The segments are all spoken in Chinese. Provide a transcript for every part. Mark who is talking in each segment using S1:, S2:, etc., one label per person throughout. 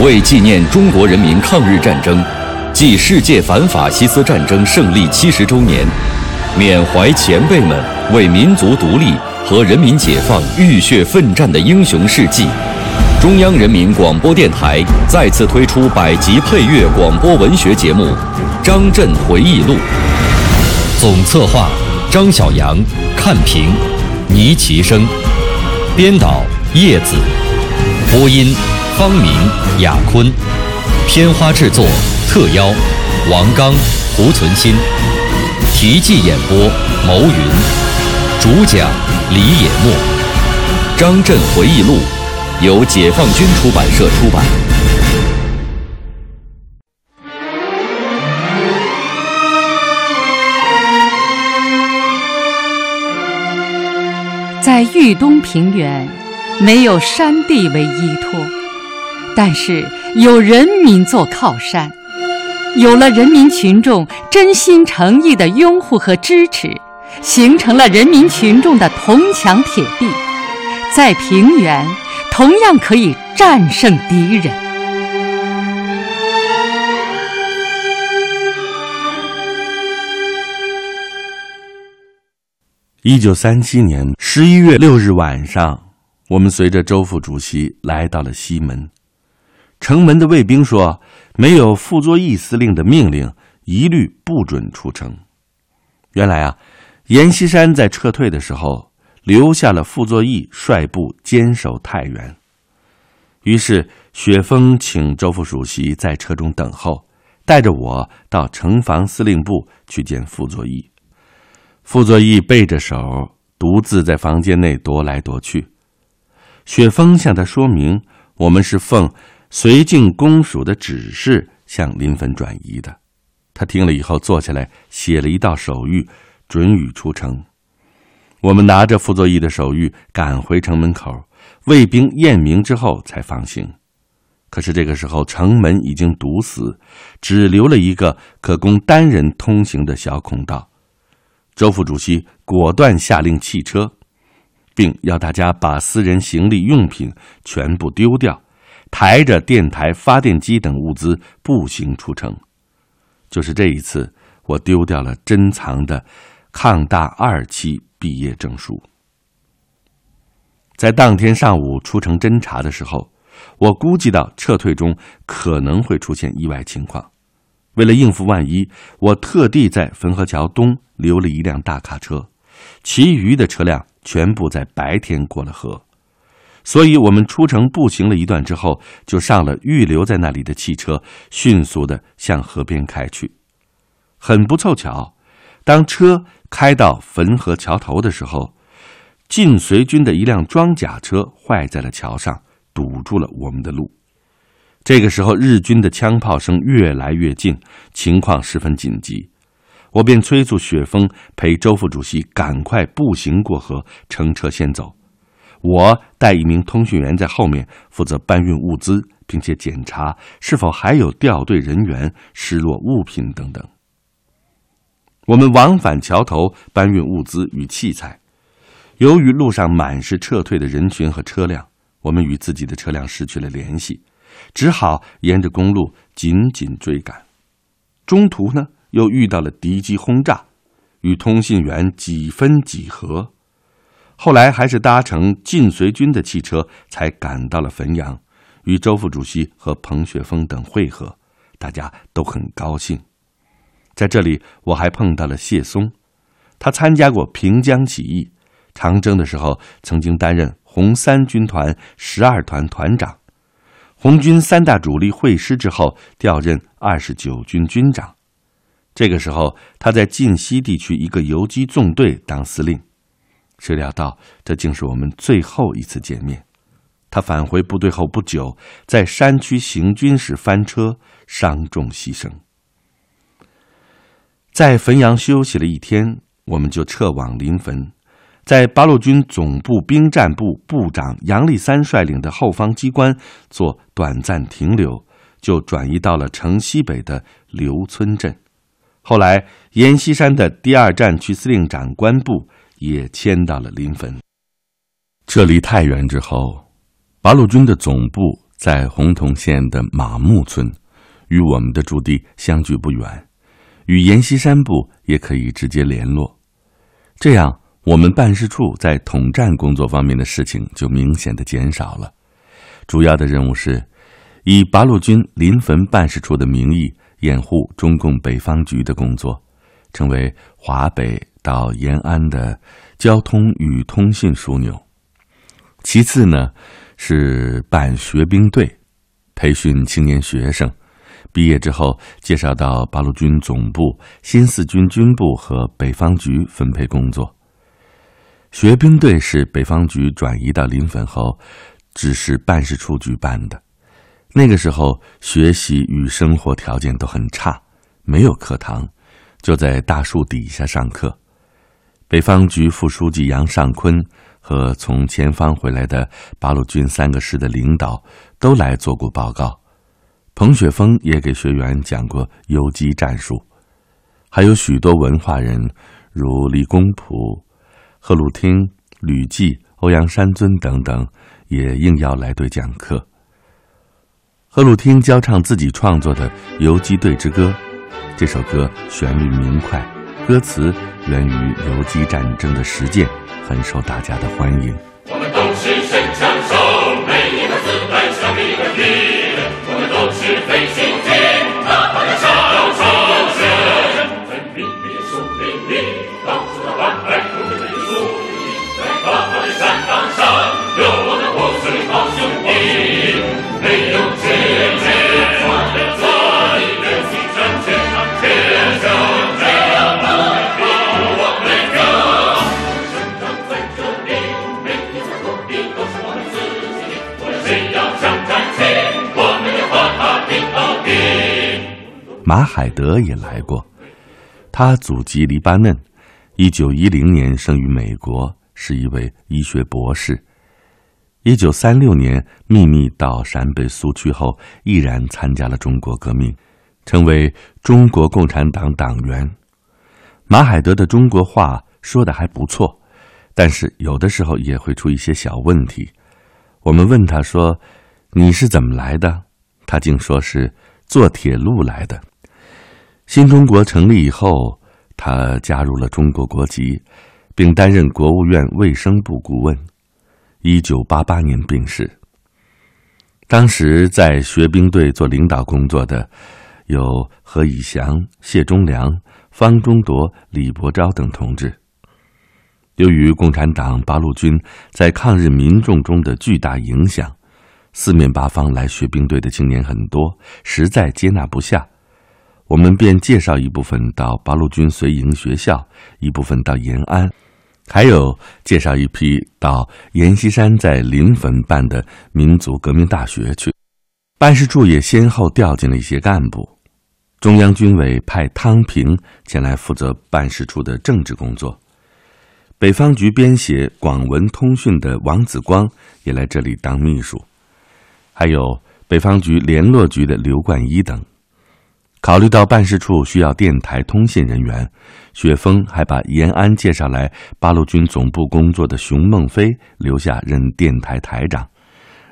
S1: 为纪念中国人民抗日战争暨世界反法西斯战争胜利七十周年，缅怀前辈们为民族独立和人民解放浴血奋战的英雄事迹，中央人民广播电台再次推出百集配乐广播文学节目《张震回忆录》，总策划张晓阳，看评倪其生，编导叶子，播音方明、雅坤，片花制作特邀王刚、胡存新，题记演播牟云，主讲李野墨，《张震回忆录》由解放军出版社出版。
S2: 在豫东平原，没有山地为依托，但是有人民做靠山。有了人民群众真心诚意的拥护和支持，形成了人民群众的铜墙铁壁，在平原同样可以战胜敌人。
S3: 一九三七年十一月六日晚上，我们随着周副主席来到了西门。城门的卫兵说：“没有傅作义司令的命令，一律不准出城。”原来啊，阎锡山在撤退的时候留下了傅作义率部坚守太原。于是雪峰请周副主席在车中等候，带着我到城防司令部去见傅作义。傅作义背着手，独自在房间内踱来踱去。雪峰向他说明，我们是奉绥靖公署的指示向临汾转移的。他听了以后，坐下来写了一道手谕，准予出城。我们拿着傅作义的手谕赶回城门口，卫兵验明之后才放行。可是这个时候，城门已经堵死，只留了一个可供单人通行的小孔道。周副主席果断下令弃车，并要大家把私人行李用品全部丢掉，抬着电台、发电机等物资步行出城。就是这一次，我丢掉了珍藏的抗大二期毕业证书。在当天上午出城侦查的时候，我估计到撤退中可能会出现意外情况。为了应付万一，我特地在汾河桥东留了一辆大卡车，其余的车辆全部在白天过了河。所以，我们出城步行了一段之后，就上了预留在那里的汽车，迅速的向河边开去。很不凑巧，当车开到汾河桥头的时候，晋绥军的一辆装甲车坏在了桥上，堵住了我们的路。这个时候，日军的枪炮声越来越近，情况十分紧急。我便催促雪峰陪周副主席赶快步行过河，乘车先走。我带一名通讯员在后面负责搬运物资，并且检查是否还有掉队人员、失落物品等等。我们往返桥头搬运物资与器材，由于路上满是撤退的人群和车辆，我们与自己的车辆失去了联系，只好沿着公路紧紧追赶。中途呢，又遇到了敌机轰炸，与通信员几分几合。后来还是搭乘晋绥军的汽车才赶到了汾阳，与周副主席和彭雪枫等会合，大家都很高兴。在这里，我还碰到了谢松，他参加过平江起义，长征的时候曾经担任红三军团十二团团长，红军三大主力会师之后调任二十九军军长。这个时候，他在晋西地区一个游击纵队当司令。谁料到，这竟是我们最后一次见面。他返回部队后不久，在山区行军时翻车，伤重牺牲。在汾阳休息了一天，我们就撤往临汾，在八路军总部兵站部部长杨立三率领的后方机关做短暂停留，就转移到了城西北的刘村镇。后来，阎锡山的第二战区司令长官部。也迁到了临汾。撤离太原之后，八路军的总部在洪洞县的马木村，与我们的驻地相距不远，与阎锡山部也可以直接联络。这样，我们办事处在统战工作方面的事情就明显的减少了。主要的任务是，以八路军临汾办事处的名义掩护中共北方局的工作，成为华北到延安的交通与通信枢纽。其次呢，是办学兵队，培训青年学生，毕业之后介绍到八路军总部、新四军军部和北方局分配工作。学兵队是北方局转移到临汾后。只是办事处举办的，那个时候学习与生活条件都很差，没有课堂，就在大树底下上课。北方局副书记杨尚昆和从前方回来的八路军三个师的领导都来做过报告，彭雪枫也给学员讲过游击战术，还有许多文化人，如李公朴、贺鲁汀、吕骥、欧阳山尊等等。也应邀来队讲课。贺鲁汀教唱自己创作的《游击队之歌》，这首歌旋律明快，歌词源于游击战争的实践，很受大家的欢迎。
S4: 我们都是神枪手，每一个子弹像一个敌人，我们都是飞行
S3: 马海德也来过，他祖籍黎巴嫩，一九一零年生于美国，是一位医学博士。一九三六年秘密到陕北苏区后，毅然参加了中国革命，成为中国共产党党员。马海德的中国话说的还不错，但是有的时候也会出一些小问题。我们问他说：“你是怎么来的？”他竟说是坐铁路来的。新中国成立以后，他加入了中国国籍，并担任国务院卫生部顾问。一九八八年病逝。当时在学兵队做领导工作的有何以祥、谢忠良、方中铎、李伯钊等同志。由于共产党八路军在抗日民众中的巨大影响，四面八方来学兵队的青年很多，实在接纳不下，我们便介绍一部分到八路军随营学校，一部分到延安。还有介绍一批到阎锡山在临汾办的民族革命大学去，办事处也先后调进了一些干部。中央军委派汤平前来负责办事处的政治工作，北方局编写广文通讯的王子光也来这里当秘书，还有北方局联络局的刘冠一等。考虑到办事处需要电台通信人员，雪峰还把延安介绍来八路军总部工作的熊孟飞留下任电台台长，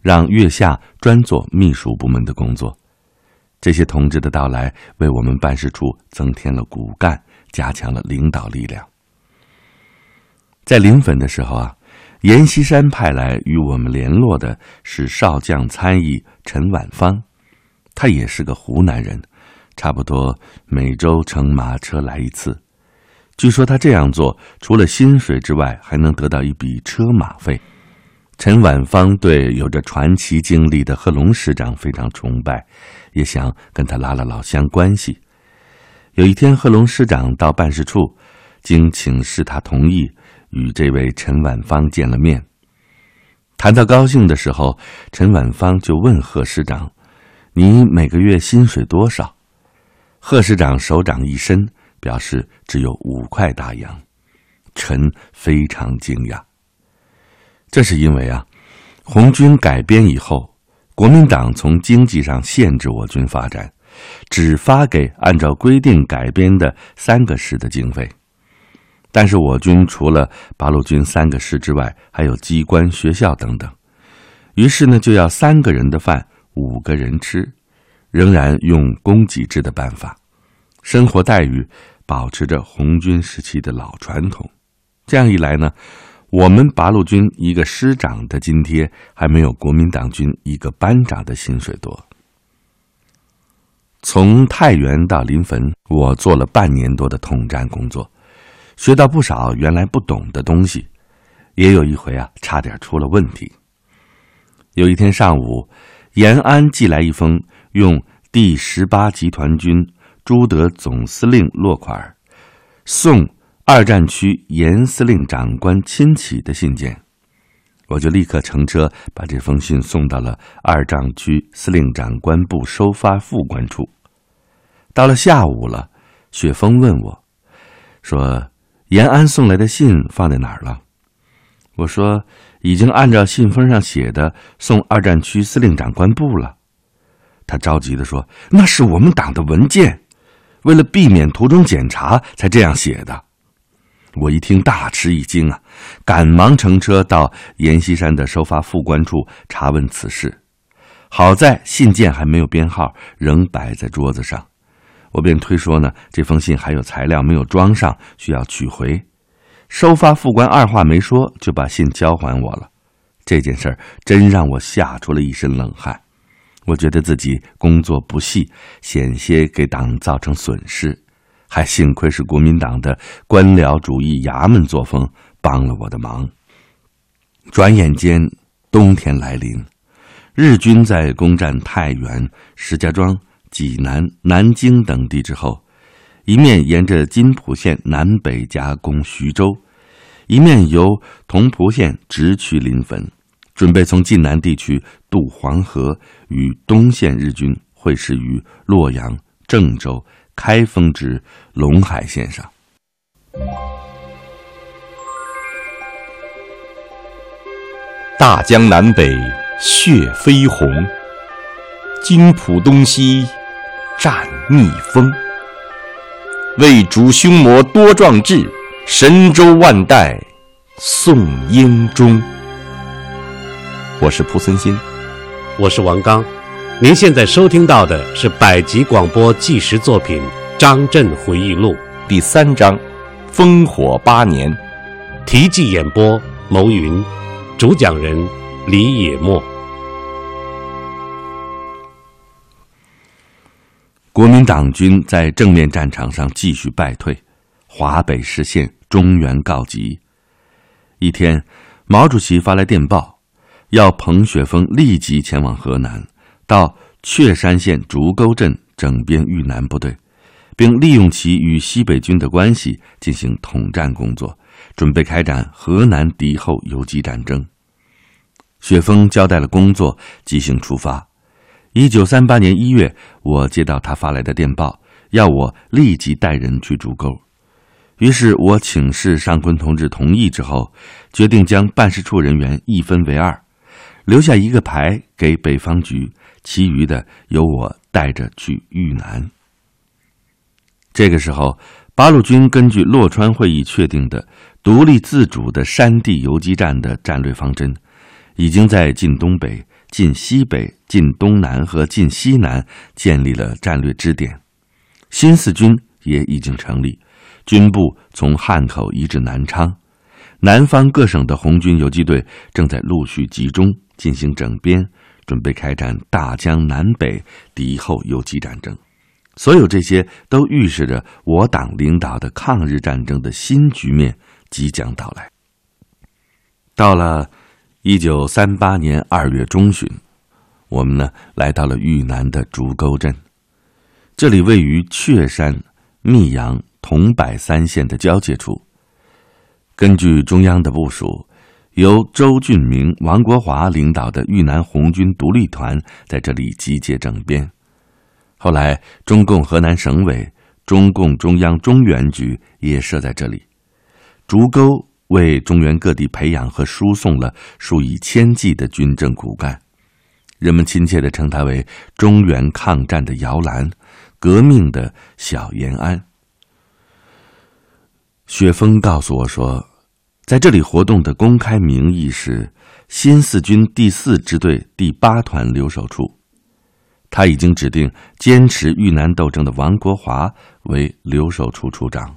S3: 让月下专做秘书部门的工作。这些同志的到来，为我们办事处增添了骨干，加强了领导力量。在临汾的时候啊，阎锡山派来与我们联络的是少将参议陈婉芳，他也是个湖南人。差不多每周乘马车来一次，据说他这样做除了薪水之外，还能得到一笔车马费。陈婉芳对有着传奇经历的贺龙师长非常崇拜，也想跟他拉了老乡关系。有一天，贺龙师长到办事处，经请示他同意，与这位陈婉芳见了面。谈到高兴的时候，陈婉芳就问贺师长：“你每个月薪水多少？”贺市长手掌一伸，表示只有五块大洋。臣非常惊讶。这是因为啊，红军改编以后，国民党从经济上限制我军发展，只发给按照规定改编的三个师的经费。但是我军除了八路军三个师之外，还有机关、学校等等，于是呢，就要三个人的饭五个人吃，仍然用供给制的办法，生活待遇保持着红军时期的老传统。这样一来呢，我们八路军一个师长的津贴还没有国民党军一个班长的薪水多。从太原到临汾，我做了半年多的统战工作，学到不少原来不懂的东西，也有一回啊，差点出了问题。有一天上午，延安寄来一封用第十八集团军朱德总司令落款，送二战区严司令长官亲启的信件，我就立刻乘车把这封信送到了二战区司令长官部收发副官处。到了下午了，雪峰问我，说：“延安送来的信放在哪儿了？”我说。已经按照信封上写的送二战区司令长官部了，他着急的说：“那是我们党的文件，为了避免途中检查才这样写的。”我一听大吃一惊啊，赶忙乘车到阎锡山的收发副官处查问此事。好在信件还没有编号，仍摆在桌子上，我便推说呢，这封信还有材料没有装上，需要取回。收发副官二话没说就把信交还我了，这件事儿真让我吓出了一身冷汗。我觉得自己工作不细，险些给党造成损失，还幸亏是国民党的官僚主义衙门作风帮了我的忙。转眼间，冬天来临，日军在攻占太原、石家庄、济南、南京等地之后。一面沿着津浦线南北夹攻徐州，一面由同蒲县直取临汾，准备从晋南地区渡黄河，与东线日军会师于洛阳、郑州、开封之陇海线上。
S1: 大江南北血飞红，津浦东西战逆风。为主凶魔多壮志，神州万代颂英忠。我是蒲森新，
S5: 我是王刚。您现在收听到的是百集广播纪实作品《张震回忆录》
S1: 第三章《烽火八年》，
S5: 题记演播：牟云，主讲人李野墨。
S3: 国民党军在正面战场上继续败退，华北失陷，中原告急。一天，毛主席发来电报，要彭雪枫立即前往河南，到确山县竹沟镇整编豫南部队，并利用其与西北军的关系进行统战工作，准备开展河南敌后游击战争。雪峰交代了工作，即兴出发。一九三八年一月，我接到他发来的电报，要我立即带人去竹沟。于是我请示尚坤同志同意之后，决定将办事处人员一分为二，留下一个排给北方局，其余的由我带着去豫南。这个时候，八路军根据洛川会议确定的独立自主的山地游击战的战略方针，已经在晋东北。晋西北、晋东南和晋西南建立了战略支点，新四军也已经成立，军部从汉口移至南昌，南方各省的红军游击队正在陆续集中进行整编，准备开展大江南北敌后游击战争。所有这些都预示着我党领导的抗日战争的新局面即将到来。到了。一九三八年二月中旬，我们呢来到了豫南的竹沟镇，这里位于确山、密阳、桐柏三县的交界处。根据中央的部署，由周俊明、王国华领导的豫南红军独立团在这里集结整编。后来，中共河南省委、中共中央中原局也设在这里，竹沟。为中原各地培养和输送了数以千计的军政骨干，人们亲切地称它为“中原抗战的摇篮”，革命的小延安。雪峰告诉我说，在这里活动的公开名义是新四军第四支队第八团留守处，他已经指定坚持豫南斗争的王国华为留守处处长，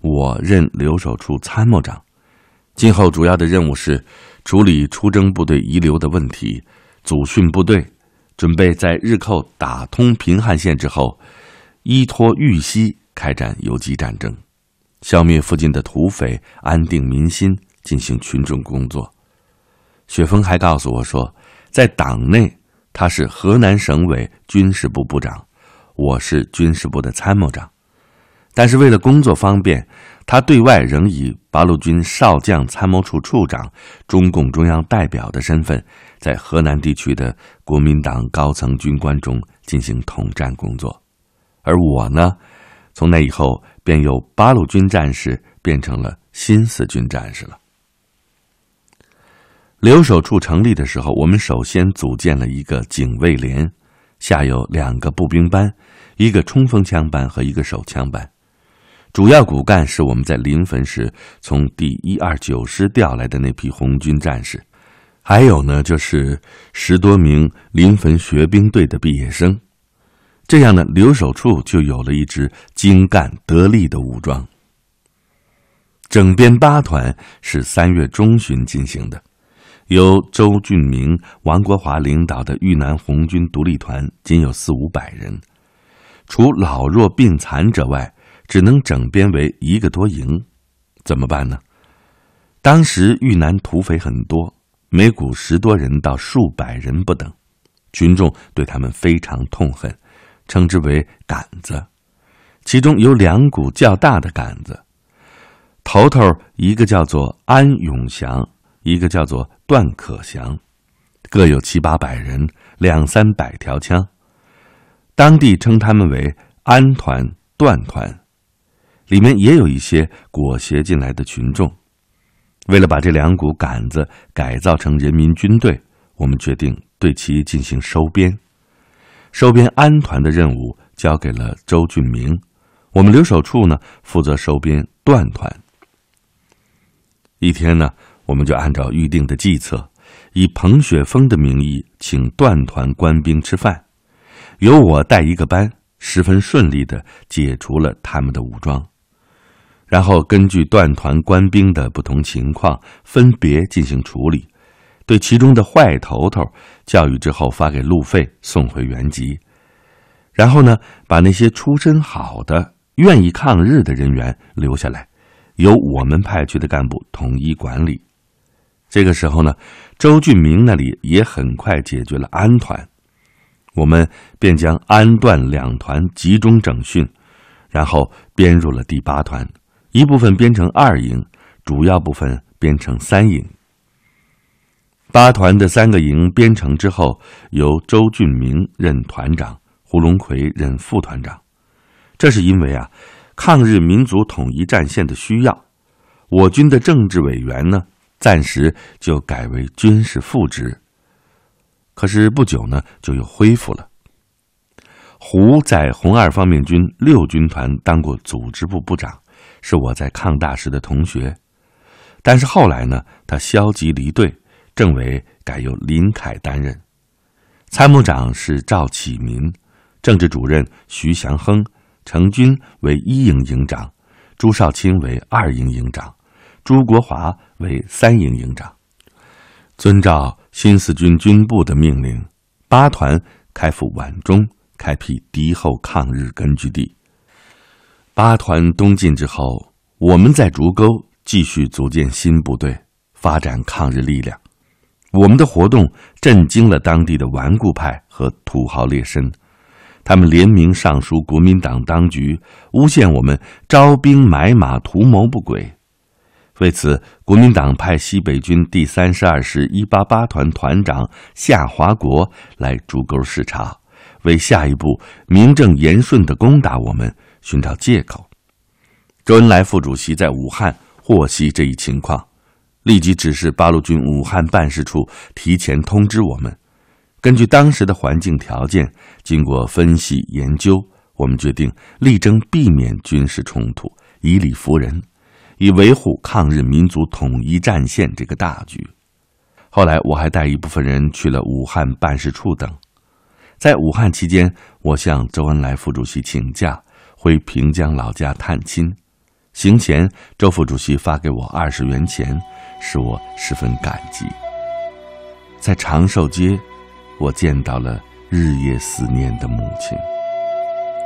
S3: 我任留守处参谋长。今后主要的任务是处理出征部队遗留的问题，组训部队，准备在日寇打通平汉线之后，依托豫西开展游击战争，消灭附近的土匪，安定民心，进行群众工作。雪峰还告诉我说，在党内他是河南省委军事部部长，我是军事部的参谋长，但是为了工作方便。他对外仍以八路军少将参谋处处长、中共中央代表的身份，在河南地区的国民党高层军官中进行统战工作，而我呢，从那以后便由八路军战士变成了新四军战士了。留守处成立的时候，我们首先组建了一个警卫连，下有两个步兵班，一个冲锋枪班和一个手枪班。主要骨干是我们在临汾时从第一二九师调来的那批红军战士，还有呢，就是十多名临汾学兵队的毕业生。这样呢，留守处就有了一支精干得力的武装。整编八团是三月中旬进行的，由周俊明、王国华领导的豫南红军独立团仅有四五百人，除老弱病残者外。只能整编为一个多营，怎么办呢？当时豫南土匪很多，每股十多人到数百人不等，群众对他们非常痛恨，称之为“杆子”。其中有两股较大的杆子，头头一个叫做安永祥，一个叫做段可祥，各有七八百人，两三百条枪。当地称他们为“安团”“段团”。里面也有一些裹挟进来的群众。为了把这两股杆子改造成人民军队，我们决定对其进行收编。收编安团的任务交给了周俊明，我们留守处呢负责收编段团。一天呢，我们就按照预定的计策，以彭雪枫的名义请段团官兵吃饭，由我带一个班，十分顺利的解除了他们的武装。然后根据段团官兵的不同情况，分别进行处理，对其中的坏头头教育之后，发给路费，送回原籍。然后呢，把那些出身好的、愿意抗日的人员留下来，由我们派去的干部统一管理。这个时候呢，周俊明那里也很快解决了安团，我们便将安段两团集中整训，然后编入了第八团。一部分编成二营，主要部分编成三营。八团的三个营编成之后，由周俊明任团长，胡龙奎任副团长。这是因为啊，抗日民族统一战线的需要，我军的政治委员呢，暂时就改为军事副职。可是不久呢，就又恢复了。胡在红二方面军六军团当过组织部部长。是我在抗大时的同学，但是后来呢，他消极离队，政委改由林凯担任，参谋长是赵启民，政治主任徐祥亨，程军为一营营长，朱少卿为二营营长，朱国华为三营营长。遵照新四军军部的命令，八团开赴皖中，开辟敌后抗日根据地。八团东进之后，我们在竹沟继续组建新部队，发展抗日力量。我们的活动震惊了当地的顽固派和土豪劣绅，他们联名上书国民党当局，诬陷我们招兵买马、图谋不轨。为此，国民党派西北军第三十二师一八八团团长夏华国来竹沟视察，为下一步名正言顺的攻打我们。寻找借口。周恩来副主席在武汉获悉这一情况，立即指示八路军武汉办事处提前通知我们。根据当时的环境条件，经过分析研究，我们决定力争避免军事冲突，以理服人，以维护抗日民族统一战线这个大局。后来，我还带一部分人去了武汉办事处等。在武汉期间，我向周恩来副主席请假，回平江老家探亲。行前，周副主席发给我二十元钱，使我十分感激。在长寿街，我见到了日夜思念的母亲。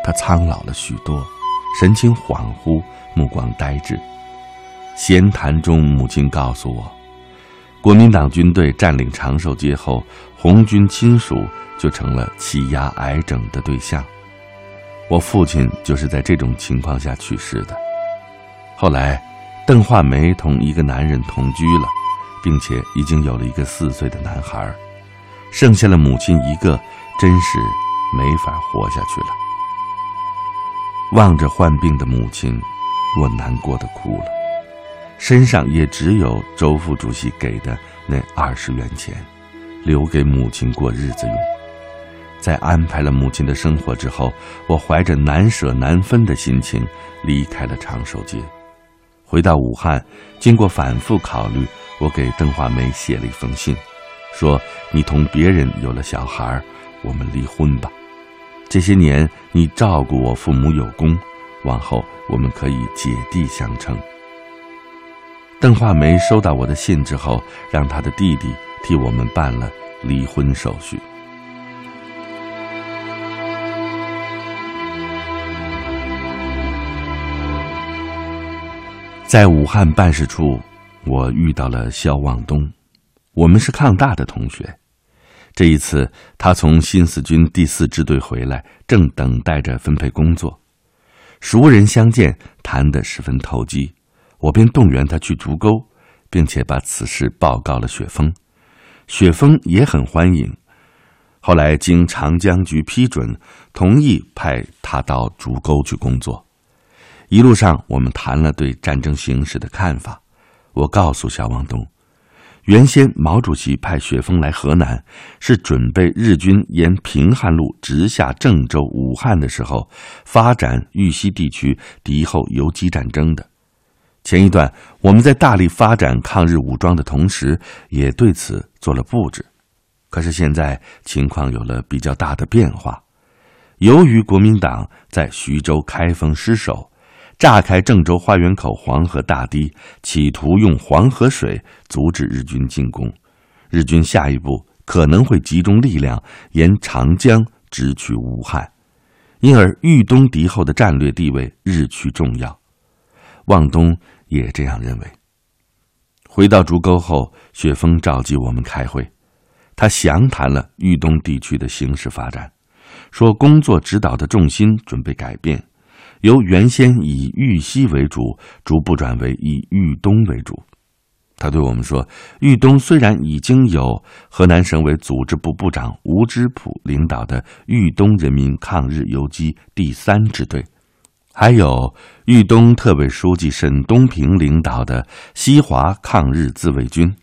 S3: 她苍老了许多，神情恍惚，目光呆滞。闲谈中，母亲告诉我，国民党军队占领长寿街后，红军亲属就成了欺压癌症的对象。我父亲就是在这种情况下去世的。后来，邓化梅同一个男人同居了，并且已经有了一个四岁的男孩，剩下了母亲一个，真是没法活下去了。望着患病的母亲，我难过的哭了。身上也只有周副主席给的那二十元钱，留给母亲过日子用。在安排了母亲的生活之后，我怀着难舍难分的心情离开了长寿街，回到武汉。经过反复考虑，我给邓化梅写了一封信，说：“你同别人有了小孩，我们离婚吧。这些年你照顾我父母有功，往后我们可以姐弟相称。”邓化梅收到我的信之后，让他的弟弟替我们办了离婚手续。在武汉办事处，我遇到了肖望东，我们是抗大的同学。这一次，他从新四军第四支队回来，正等待着分配工作。熟人相见，谈得十分投机。我便动员他去竹沟，并且把此事报告了雪峰，雪峰也很欢迎。后来经长江局批准，同意派他到竹沟去工作。一路上，我们谈了对战争形势的看法。我告诉肖望东，原先毛主席派雪峰来河南，是准备日军沿平汉路直下郑州、武汉的时候，发展豫西地区敌后游击战争的。前一段，我们在大力发展抗日武装的同时，也对此做了布置。可是现在情况有了比较大的变化。由于国民党在徐州开封失守，炸开郑州花园口黄河大堤，企图用黄河水阻止日军进攻。日军下一步可能会集中力量沿长江直取武汉，因而豫东敌后的战略地位日趋重要。望东。也这样认为。回到竹沟后，雪峰召集我们开会，他详谈了豫东地区的形势发展，说工作指导的重心准备改变，由原先以豫西为主，逐步转为以豫东为主。他对我们说，豫东虽然已经有河南省委组织部部长吴芝圃领导的豫东人民抗日游击第三支队。还有豫东特委书记沈东平领导的西华抗日自卫军，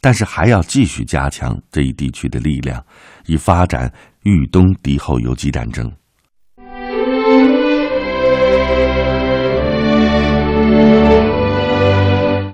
S3: 但是还要继续加强这一地区的力量，以发展豫东敌后游击战争。